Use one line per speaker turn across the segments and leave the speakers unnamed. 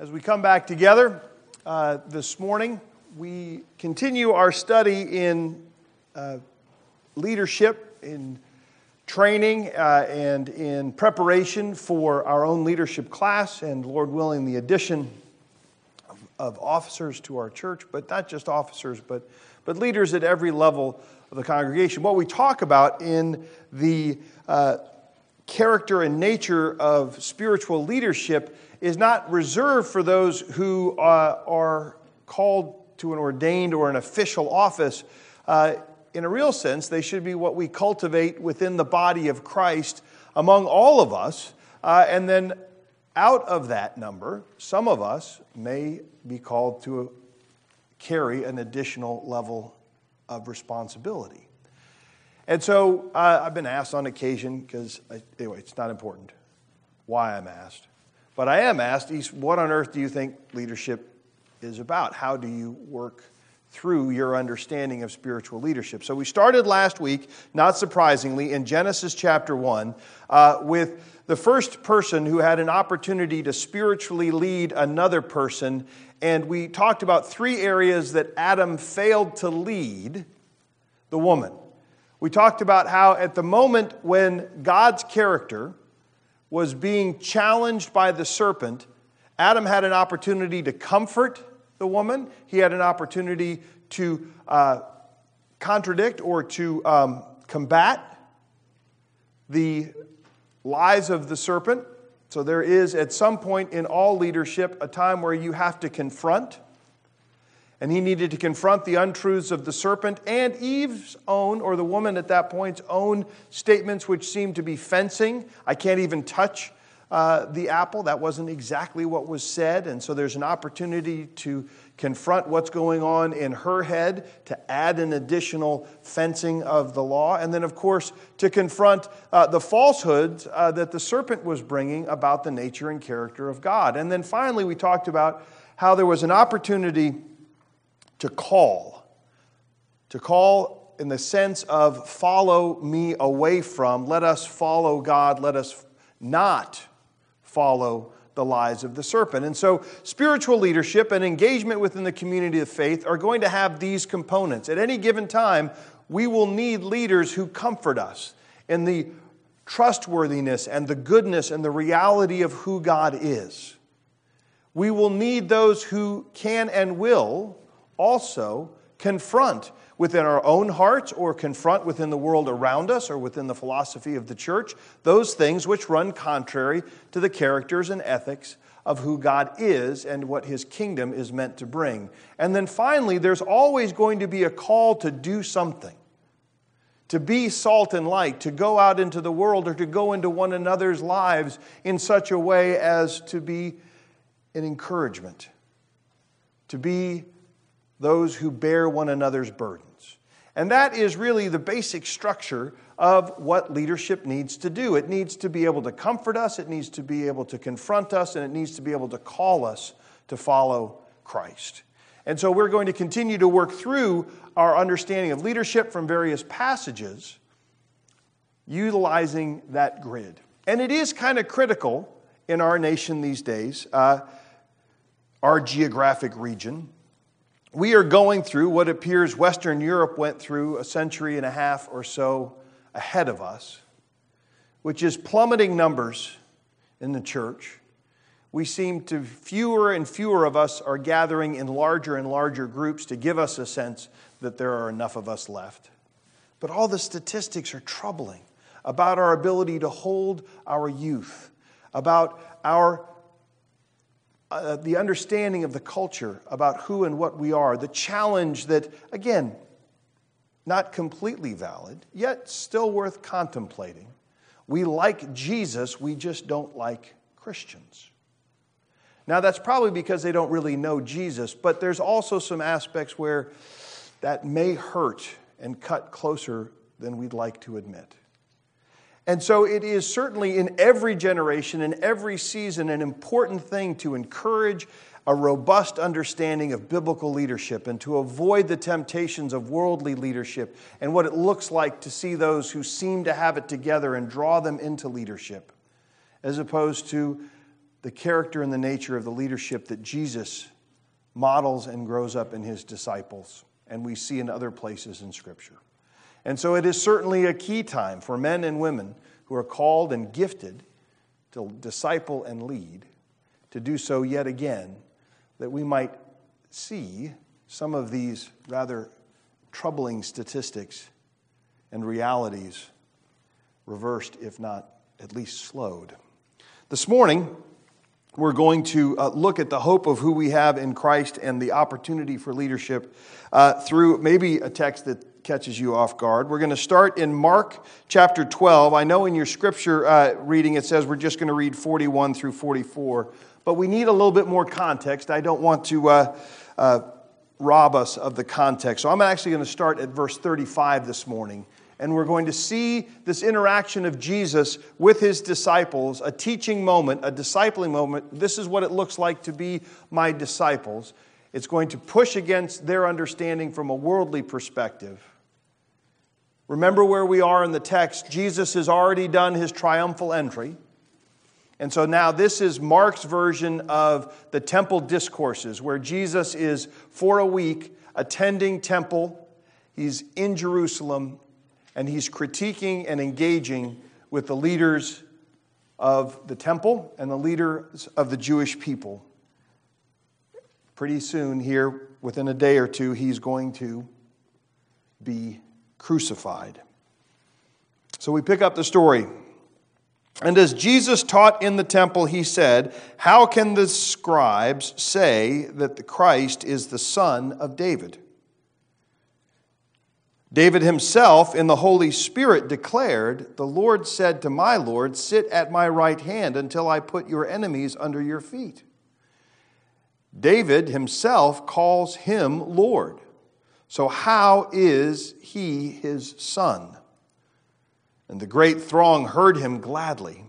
As we come back together uh, this morning, we continue our study in uh, leadership, in training, uh, and in preparation for our own leadership class, and Lord willing, the addition of, of officers to our church, but not just officers, but, but leaders at every level of the congregation. What we talk about in the uh, character and nature of spiritual leadership is not reserved for those who uh, are called to an ordained or an official office. Uh, in a real sense, they should be what we cultivate within the body of Christ among all of us. Uh, and then out of that number, some of us may be called to carry an additional level of responsibility. And so uh, I've been asked on occasion, because anyway, it's not important why I'm asked. But I am asked, what on earth do you think leadership is about? How do you work through your understanding of spiritual leadership? So we started last week, not surprisingly, in Genesis chapter 1 uh, with the first person who had an opportunity to spiritually lead another person. And we talked about three areas that Adam failed to lead the woman. We talked about how at the moment when God's character, was being challenged by the serpent, Adam had an opportunity to comfort the woman. He had an opportunity to uh, contradict or to um, combat the lies of the serpent. So there is, at some point in all leadership, a time where you have to confront and he needed to confront the untruths of the serpent and Eve's own, or the woman at that point's own statements, which seemed to be fencing. I can't even touch uh, the apple. That wasn't exactly what was said. And so there's an opportunity to confront what's going on in her head, to add an additional fencing of the law. And then, of course, to confront uh, the falsehoods uh, that the serpent was bringing about the nature and character of God. And then finally, we talked about how there was an opportunity to call. To call in the sense of follow me away from, let us follow God, let us not follow the lies of the serpent. And so, spiritual leadership and engagement within the community of faith are going to have these components. At any given time, we will need leaders who comfort us in the trustworthiness and the goodness and the reality of who God is. We will need those who can and will also confront within our own hearts or confront within the world around us or within the philosophy of the church those things which run contrary to the characters and ethics of who God is and what his kingdom is meant to bring. And then finally, there's always going to be a call to do something. To be salt and light, to go out into the world or to go into one another's lives in such a way as to be an encouragement, to be those who bear one another's burdens. And that is really the basic structure of what leadership needs to do. It needs to be able to comfort us, it needs to be able to confront us, and it needs to be able to call us to follow Christ. And so we're going to continue to work through our understanding of leadership from various passages, utilizing that grid. And it is kind of critical in our nation these days, uh, our geographic region we are going through what appears Western Europe went through a century and a half or so ahead of us, which is plummeting numbers in the church. We seem to, fewer and fewer of us are gathering in larger and larger groups to give us a sense that there are enough of us left. But all the statistics are troubling about our ability to hold our youth, about our uh, the understanding of the culture about who and what we are, the challenge that, again, not completely valid, yet still worth contemplating. We like Jesus, we just don't like Christians. Now, that's probably because they don't really know Jesus, but there's also some aspects where that may hurt and cut closer than we'd like to admit. And so it is certainly in every generation, in every season, an important thing to encourage a robust understanding of biblical leadership and to avoid the temptations of worldly leadership and what it looks like to see those who seem to have it together and draw them into leadership, as opposed to the character and the nature of the leadership that Jesus models and grows up in his disciples, and we see in other places in Scripture. And so it is certainly a key time for men and women who are called and gifted to disciple and lead, to do so yet again, that we might see some of these rather troubling statistics and realities reversed, if not at least slowed. This morning, we're going to uh, look at the hope of who we have in Christ and the opportunity for leadership uh, through maybe a text that catches you off guard. We're going to start in Mark chapter 12. I know in your scripture uh, reading it says we're just going to read 41 through 44, but we need a little bit more context. I don't want to uh, uh, rob us of the context. So I'm actually going to start at verse 35 this morning and we're going to see this interaction of Jesus with his disciples, a teaching moment, a discipling moment. This is what it looks like to be my disciples. It's going to push against their understanding from a worldly perspective. Remember where we are in the text. Jesus has already done his triumphal entry. And so now this is Mark's version of the temple discourses, where Jesus is for a week attending temple. He's in Jerusalem and he's critiquing and engaging with the leaders of the temple and the leaders of the Jewish people. Pretty soon, here, within a day or two, he's going to be crucified. So we pick up the story. And as Jesus taught in the temple, he said, How can the scribes say that the Christ is the son of David? David himself, in the Holy Spirit, declared, The Lord said to my Lord, Sit at my right hand until I put your enemies under your feet. David himself calls him Lord. So, how is he his son? And the great throng heard him gladly.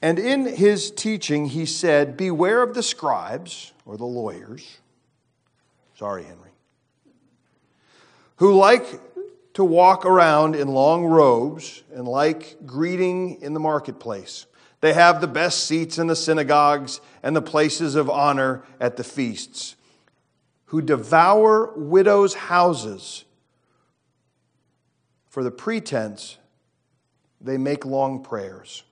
And in his teaching, he said, Beware of the scribes or the lawyers. Sorry, Henry who like to walk around in long robes and like greeting in the marketplace. They have the best seats in the synagogues and the places of honor at the feasts, who devour widows' houses for the pretense they make long prayers.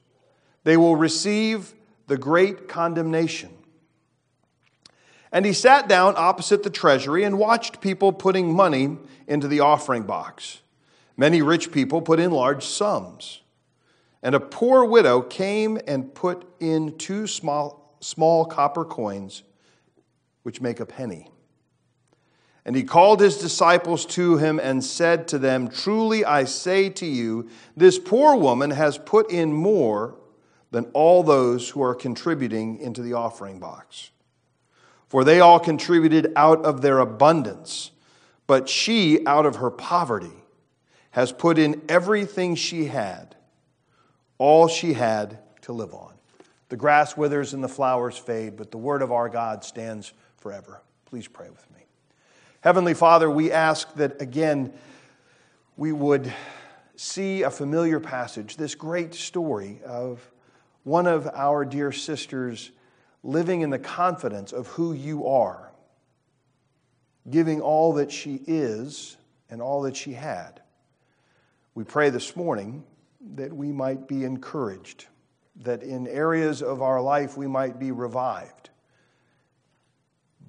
They will receive the great condemnation. And he sat down opposite the treasury and watched people putting money into the offering box. Many rich people put in large sums. And a poor widow came and put in two small, small copper coins, which make a penny. And he called his disciples to him and said to them, Truly I say to you, this poor woman has put in more than all those who are contributing into the offering box for they all contributed out of their abundance. But she, out of her poverty, has put in everything she had, all she had to live on. The grass withers and the flowers fade, but the word of our God stands forever. Please pray with me. Heavenly Father, we ask that again we would see a familiar passage, this great story of one of our dear sisters living in the confidence of who you are, giving all that she is and all that she had. We pray this morning that we might be encouraged, that in areas of our life we might be revived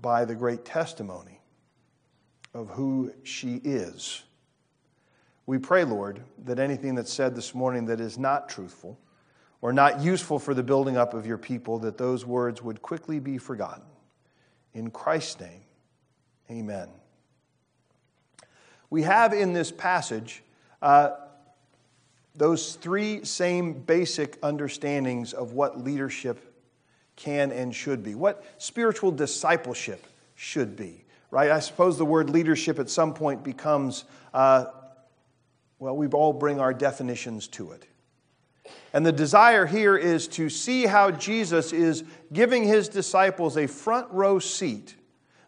by the great testimony of who she is. We pray, Lord, that anything that's said this morning that is not truthful, or not useful for the building up of your people, that those words would quickly be forgotten. In Christ's name, amen. We have in this passage uh, those three same basic understandings of what leadership can and should be, what spiritual discipleship should be, right? I suppose the word leadership at some point becomes, uh, well, we all bring our definitions to it. And the desire here is to see how Jesus is giving his disciples a front row seat,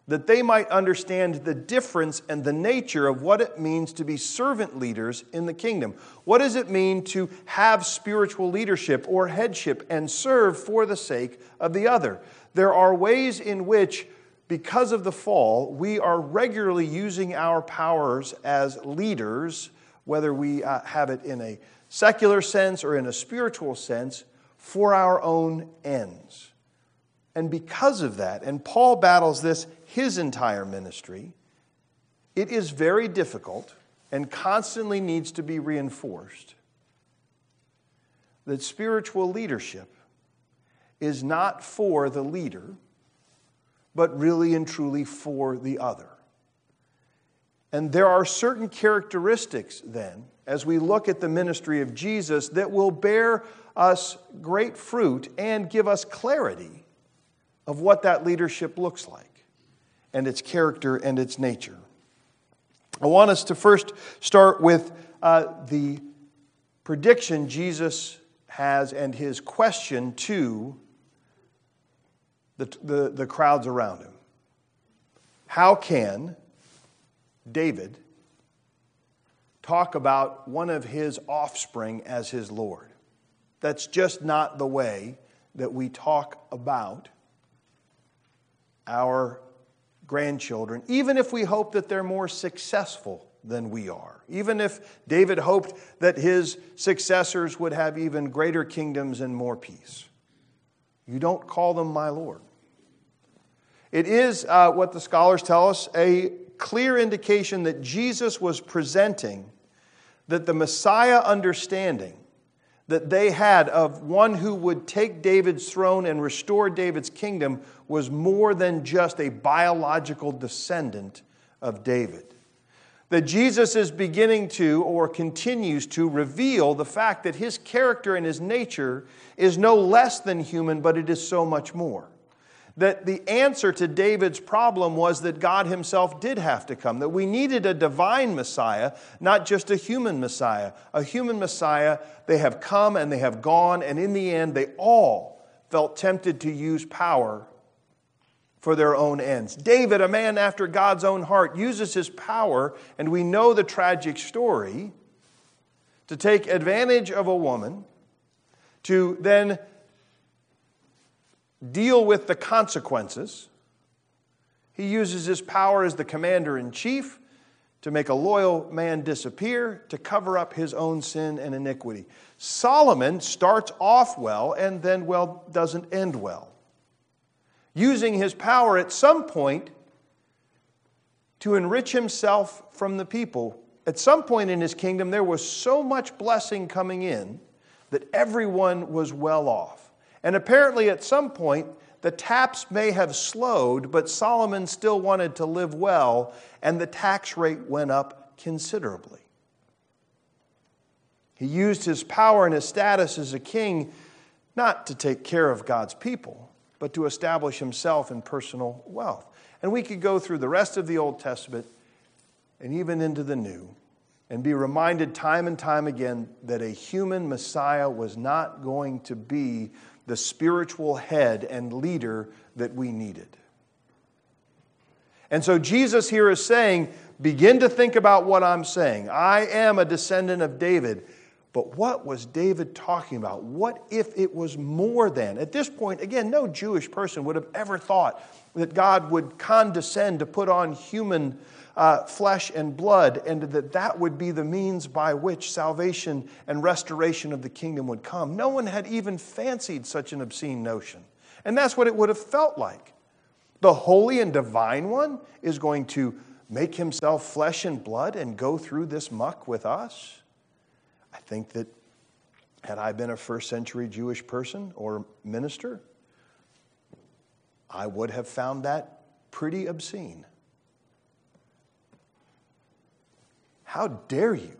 that they might understand the difference and the nature of what it means to be servant leaders in the kingdom. What does it mean to have spiritual leadership or headship and serve for the sake of the other? There are ways in which, because of the fall, we are regularly using our powers as leaders, whether we uh, have it in a secular sense or in a spiritual sense, for our own ends. And because of that, and Paul battles this his entire ministry, it is very difficult and constantly needs to be reinforced that spiritual leadership is not for the leader, but really and truly for the other. And there are certain characteristics then, as we look at the ministry of Jesus, that will bear us great fruit and give us clarity of what that leadership looks like and its character and its nature. I want us to first start with uh, the prediction Jesus has and his question to the, the, the crowds around him. How can David talk about one of his offspring as his Lord? That's just not the way that we talk about our grandchildren, even if we hope that they're more successful than we are. Even if David hoped that his successors would have even greater kingdoms and more peace. You don't call them my Lord. It is uh, what the scholars tell us a clear indication that Jesus was presenting that the Messiah understanding that they had of one who would take David's throne and restore David's kingdom was more than just a biological descendant of David. That Jesus is beginning to or continues to reveal the fact that his character and his nature is no less than human, but it is so much more that the answer to David's problem was that God himself did have to come, that we needed a divine Messiah, not just a human Messiah. A human Messiah, they have come and they have gone, and in the end, they all felt tempted to use power for their own ends. David, a man after God's own heart, uses his power, and we know the tragic story, to take advantage of a woman, to then deal with the consequences. He uses his power as the commander in chief to make a loyal man disappear, to cover up his own sin and iniquity. Solomon starts off well and then, well, doesn't end well. Using his power at some point to enrich himself from the people. At some point in his kingdom, there was so much blessing coming in that everyone was well off. And apparently, at some point, the taps may have slowed, but Solomon still wanted to live well, and the tax rate went up considerably. He used his power and his status as a king not to take care of God's people, but to establish himself in personal wealth. And we could go through the rest of the Old Testament and even into the New and be reminded time and time again that a human Messiah was not going to be the spiritual head and leader that we needed. And so Jesus here is saying, begin to think about what I'm saying. I am a descendant of David. But what was David talking about? What if it was more than? At this point, again, no Jewish person would have ever thought that God would condescend to put on human uh, flesh and blood, and that that would be the means by which salvation and restoration of the kingdom would come. No one had even fancied such an obscene notion. And that's what it would have felt like. The holy and divine one is going to make himself flesh and blood and go through this muck with us. I think that had I been a first century Jewish person or minister, I would have found that pretty obscene. How dare you?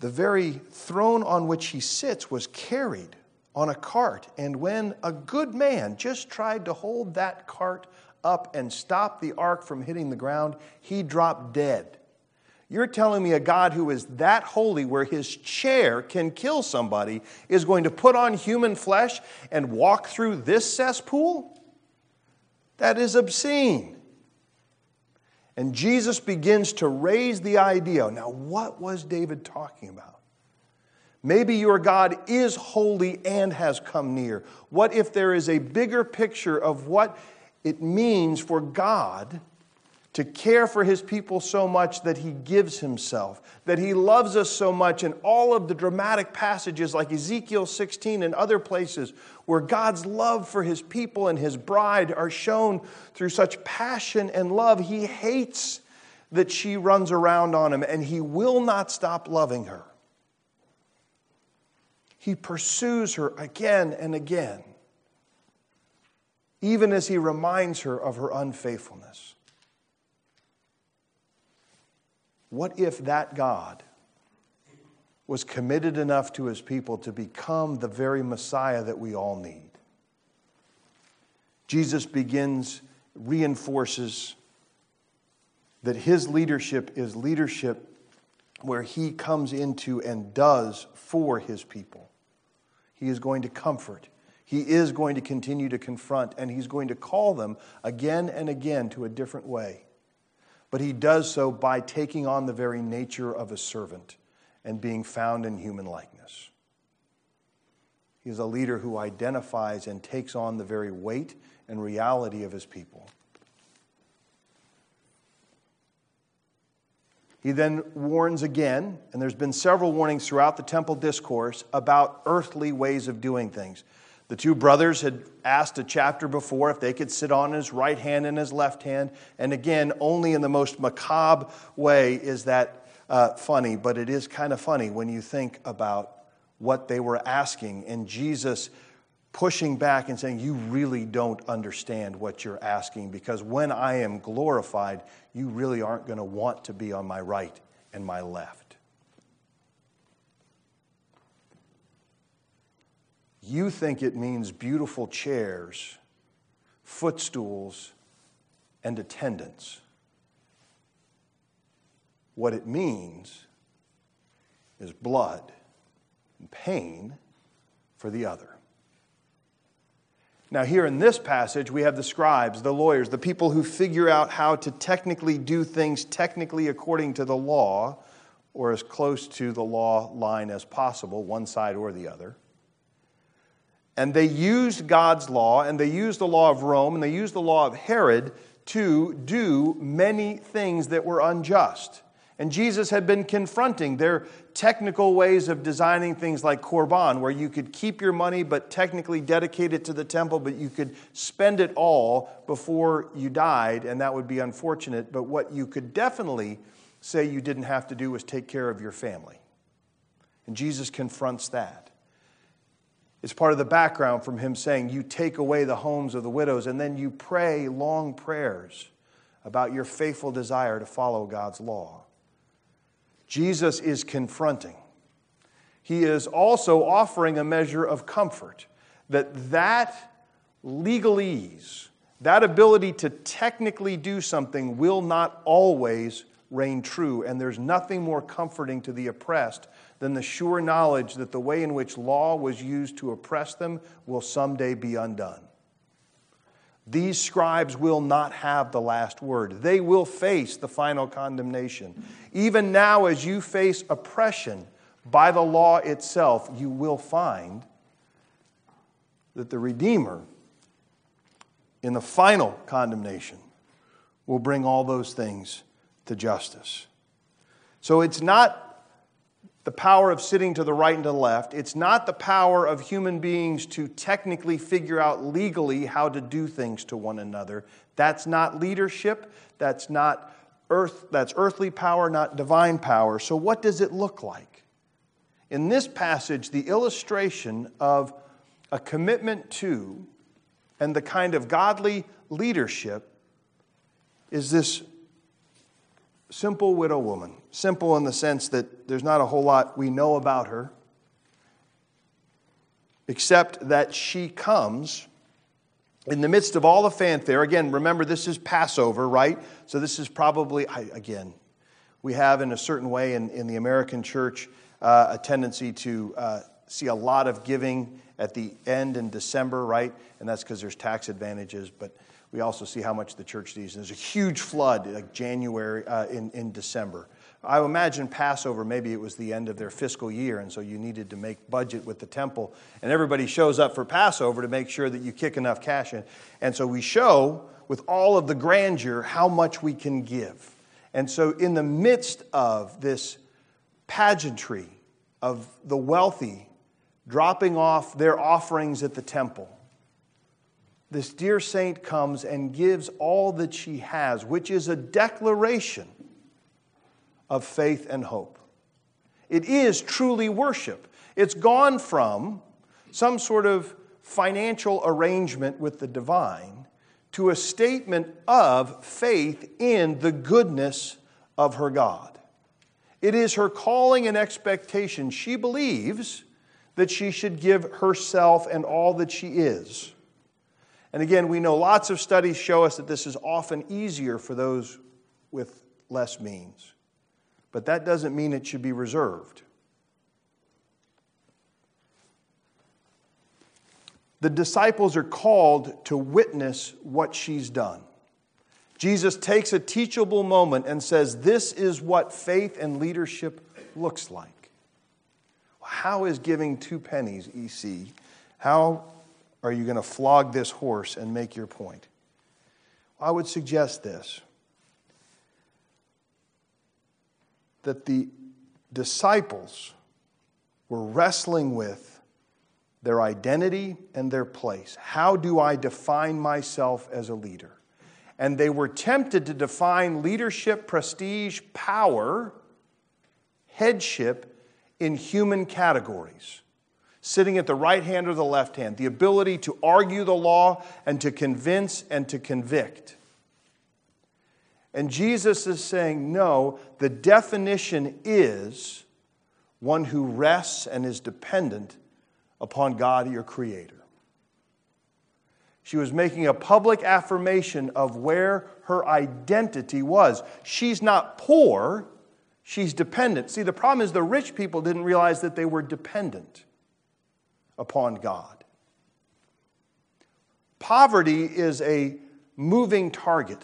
The very throne on which he sits was carried on a cart, and when a good man just tried to hold that cart up and stop the ark from hitting the ground, he dropped dead. You're telling me a God who is that holy, where his chair can kill somebody, is going to put on human flesh and walk through this cesspool? That is obscene. And Jesus begins to raise the idea. Now, what was David talking about? Maybe your God is holy and has come near. What if there is a bigger picture of what it means for God to care for his people so much that he gives himself, that he loves us so much, and all of the dramatic passages like Ezekiel 16 and other places where God's love for his people and his bride are shown through such passion and love, he hates that she runs around on him and he will not stop loving her. He pursues her again and again, even as he reminds her of her unfaithfulness. What if that God was committed enough to his people to become the very Messiah that we all need? Jesus begins, reinforces that his leadership is leadership where he comes into and does for his people. He is going to comfort. He is going to continue to confront, and he's going to call them again and again to a different way but he does so by taking on the very nature of a servant and being found in human likeness. He is a leader who identifies and takes on the very weight and reality of his people. He then warns again, and there's been several warnings throughout the temple discourse about earthly ways of doing things. The two brothers had asked a chapter before if they could sit on his right hand and his left hand. And again, only in the most macabre way is that uh, funny, but it is kind of funny when you think about what they were asking and Jesus pushing back and saying, You really don't understand what you're asking because when I am glorified, you really aren't going to want to be on my right and my left. You think it means beautiful chairs, footstools, and attendants. What it means is blood and pain for the other. Now, here in this passage, we have the scribes, the lawyers, the people who figure out how to technically do things technically according to the law, or as close to the law line as possible, one side or the other. And they used God's law, and they used the law of Rome, and they used the law of Herod to do many things that were unjust. And Jesus had been confronting their technical ways of designing things like Korban, where you could keep your money but technically dedicate it to the temple, but you could spend it all before you died, and that would be unfortunate. But what you could definitely say you didn't have to do was take care of your family. And Jesus confronts that. It's part of the background from him saying, You take away the homes of the widows, and then you pray long prayers about your faithful desire to follow God's law. Jesus is confronting. He is also offering a measure of comfort that that legalese, that ability to technically do something, will not always reign true. And there's nothing more comforting to the oppressed than the sure knowledge that the way in which law was used to oppress them will someday be undone. These scribes will not have the last word. They will face the final condemnation. Even now, as you face oppression by the law itself, you will find that the Redeemer, in the final condemnation, will bring all those things to justice. So it's not the power of sitting to the right and to the left. It's not the power of human beings to technically figure out legally how to do things to one another. That's not leadership. That's not earth, that's earthly power, not divine power. So what does it look like? In this passage, the illustration of a commitment to and the kind of godly leadership is this simple widow woman. Simple in the sense that there's not a whole lot we know about her, except that she comes in the midst of all the fanfare. Again, remember, this is Passover, right? So this is probably, again, we have in a certain way in, in the American church uh, a tendency to uh, see a lot of giving at the end in December, right? And that's because there's tax advantages. But we also see how much the church needs. And there's a huge flood like January uh, in, in December. I imagine Passover, maybe it was the end of their fiscal year, and so you needed to make budget with the temple. And everybody shows up for Passover to make sure that you kick enough cash in. And so we show with all of the grandeur how much we can give. And so, in the midst of this pageantry of the wealthy dropping off their offerings at the temple, this dear saint comes and gives all that she has, which is a declaration of faith and hope. It is truly worship. It's gone from some sort of financial arrangement with the divine to a statement of faith in the goodness of her God. It is her calling and expectation. She believes that she should give herself and all that she is. And again, we know lots of studies show us that this is often easier for those with less means. But that doesn't mean it should be reserved. The disciples are called to witness what she's done. Jesus takes a teachable moment and says, This is what faith and leadership looks like. How is giving two pennies, EC? How are you going to flog this horse and make your point? I would suggest this that the disciples were wrestling with their identity and their place. How do I define myself as a leader? And they were tempted to define leadership, prestige, power, headship in human categories sitting at the right hand or the left hand, the ability to argue the law and to convince and to convict. And Jesus is saying, no, the definition is one who rests and is dependent upon God, your Creator. She was making a public affirmation of where her identity was. She's not poor, she's dependent. See, the problem is the rich people didn't realize that they were dependent upon God. Poverty is a moving target.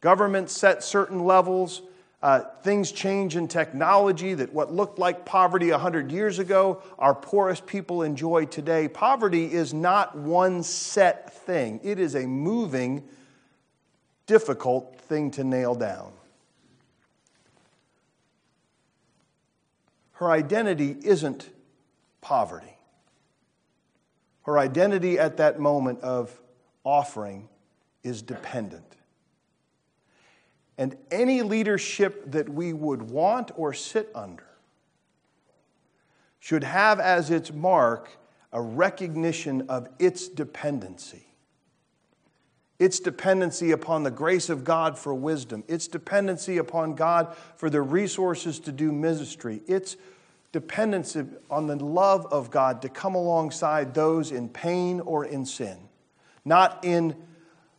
Governments set certain levels. Uh, things change in technology that what looked like poverty 100 years ago, our poorest people enjoy today. Poverty is not one set thing, it is a moving, difficult thing to nail down. Her identity isn't poverty. Her identity at that moment of offering is dependent. And any leadership that we would want or sit under should have as its mark a recognition of its dependency. Its dependency upon the grace of God for wisdom, its dependency upon God for the resources to do ministry, its dependence on the love of God to come alongside those in pain or in sin, not in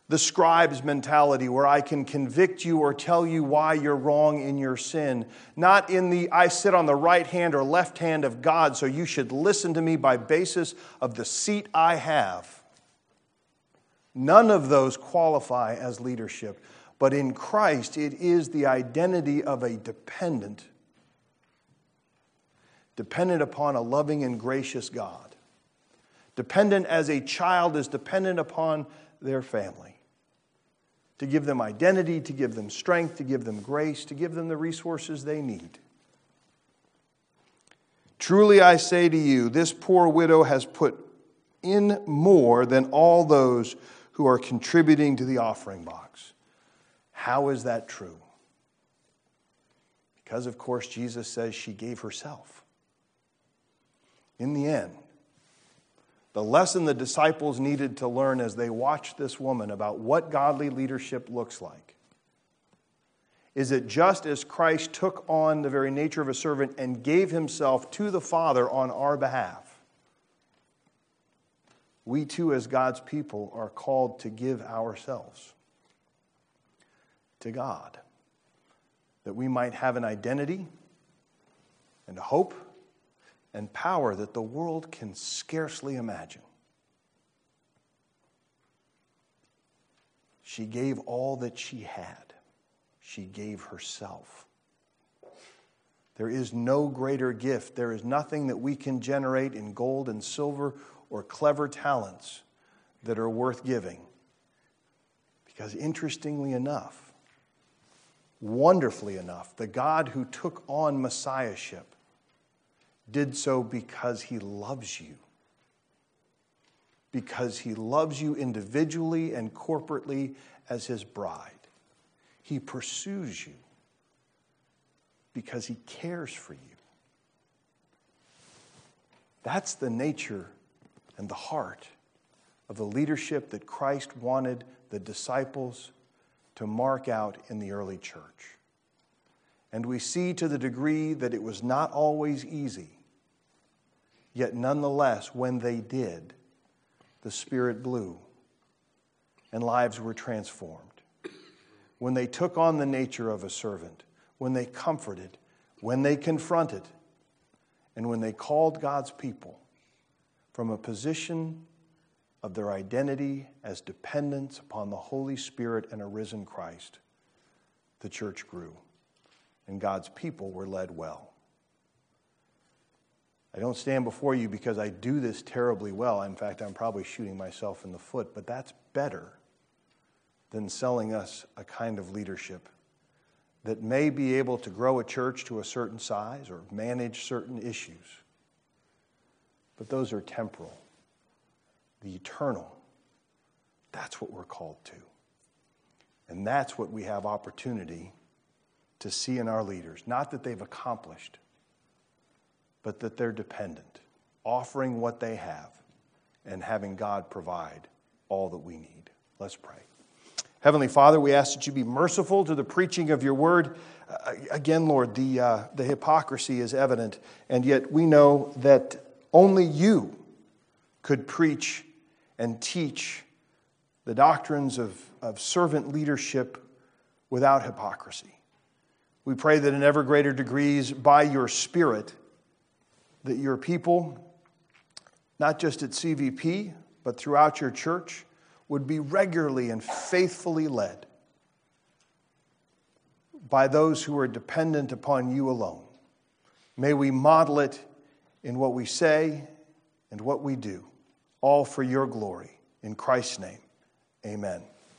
the scribe's mentality where I can convict you or tell you why you're wrong in your sin, not in the I sit on the right hand or left hand of God, so you should listen to me by basis of the seat I have. None of those qualify as leadership, but in Christ it is the identity of a dependent dependent upon a loving and gracious God. Dependent as a child is dependent upon their family. To give them identity, to give them strength, to give them grace, to give them the resources they need. Truly I say to you, this poor widow has put in more than all those who are contributing to the offering box. How is that true? Because, of course, Jesus says she gave herself in the end, the lesson the disciples needed to learn as they watched this woman about what godly leadership looks like is that just as Christ took on the very nature of a servant and gave himself to the Father on our behalf, we too, as God's people, are called to give ourselves to God, that we might have an identity and a hope and power that the world can scarcely imagine. She gave all that she had, she gave herself. There is no greater gift. There is nothing that we can generate in gold and silver or clever talents that are worth giving. Because interestingly enough, wonderfully enough, the God who took on Messiahship did so because he loves you. Because he loves you individually and corporately as his bride. He pursues you because he cares for you. That's the nature and the heart of the leadership that Christ wanted the disciples to mark out in the early church. And we see to the degree that it was not always easy, yet nonetheless, when they did, the Spirit blew and lives were transformed. When they took on the nature of a servant, when they comforted, when they confronted, and when they called God's people from a position of their identity as dependents upon the Holy Spirit and a risen Christ, the church grew and God's people were led well. I don't stand before you because I do this terribly well. In fact, I'm probably shooting myself in the foot, but that's better than selling us a kind of leadership that may be able to grow a church to a certain size or manage certain issues. But those are temporal. The eternal, that's what we're called to. And that's what we have opportunity to see in our leaders. Not that they've accomplished, but that they're dependent, offering what they have and having God provide all that we need. Let's pray. Heavenly Father, we ask that you be merciful to the preaching of your word. Again, Lord, the, uh, the hypocrisy is evident, and yet we know that only you could preach and teach the doctrines of, of servant leadership without hypocrisy. We pray that in ever greater degrees, by your Spirit, that your people, not just at CVP, but throughout your church, would be regularly and faithfully led by those who are dependent upon you alone. May we model it in what we say and what we do, all for your glory. In Christ's name, amen.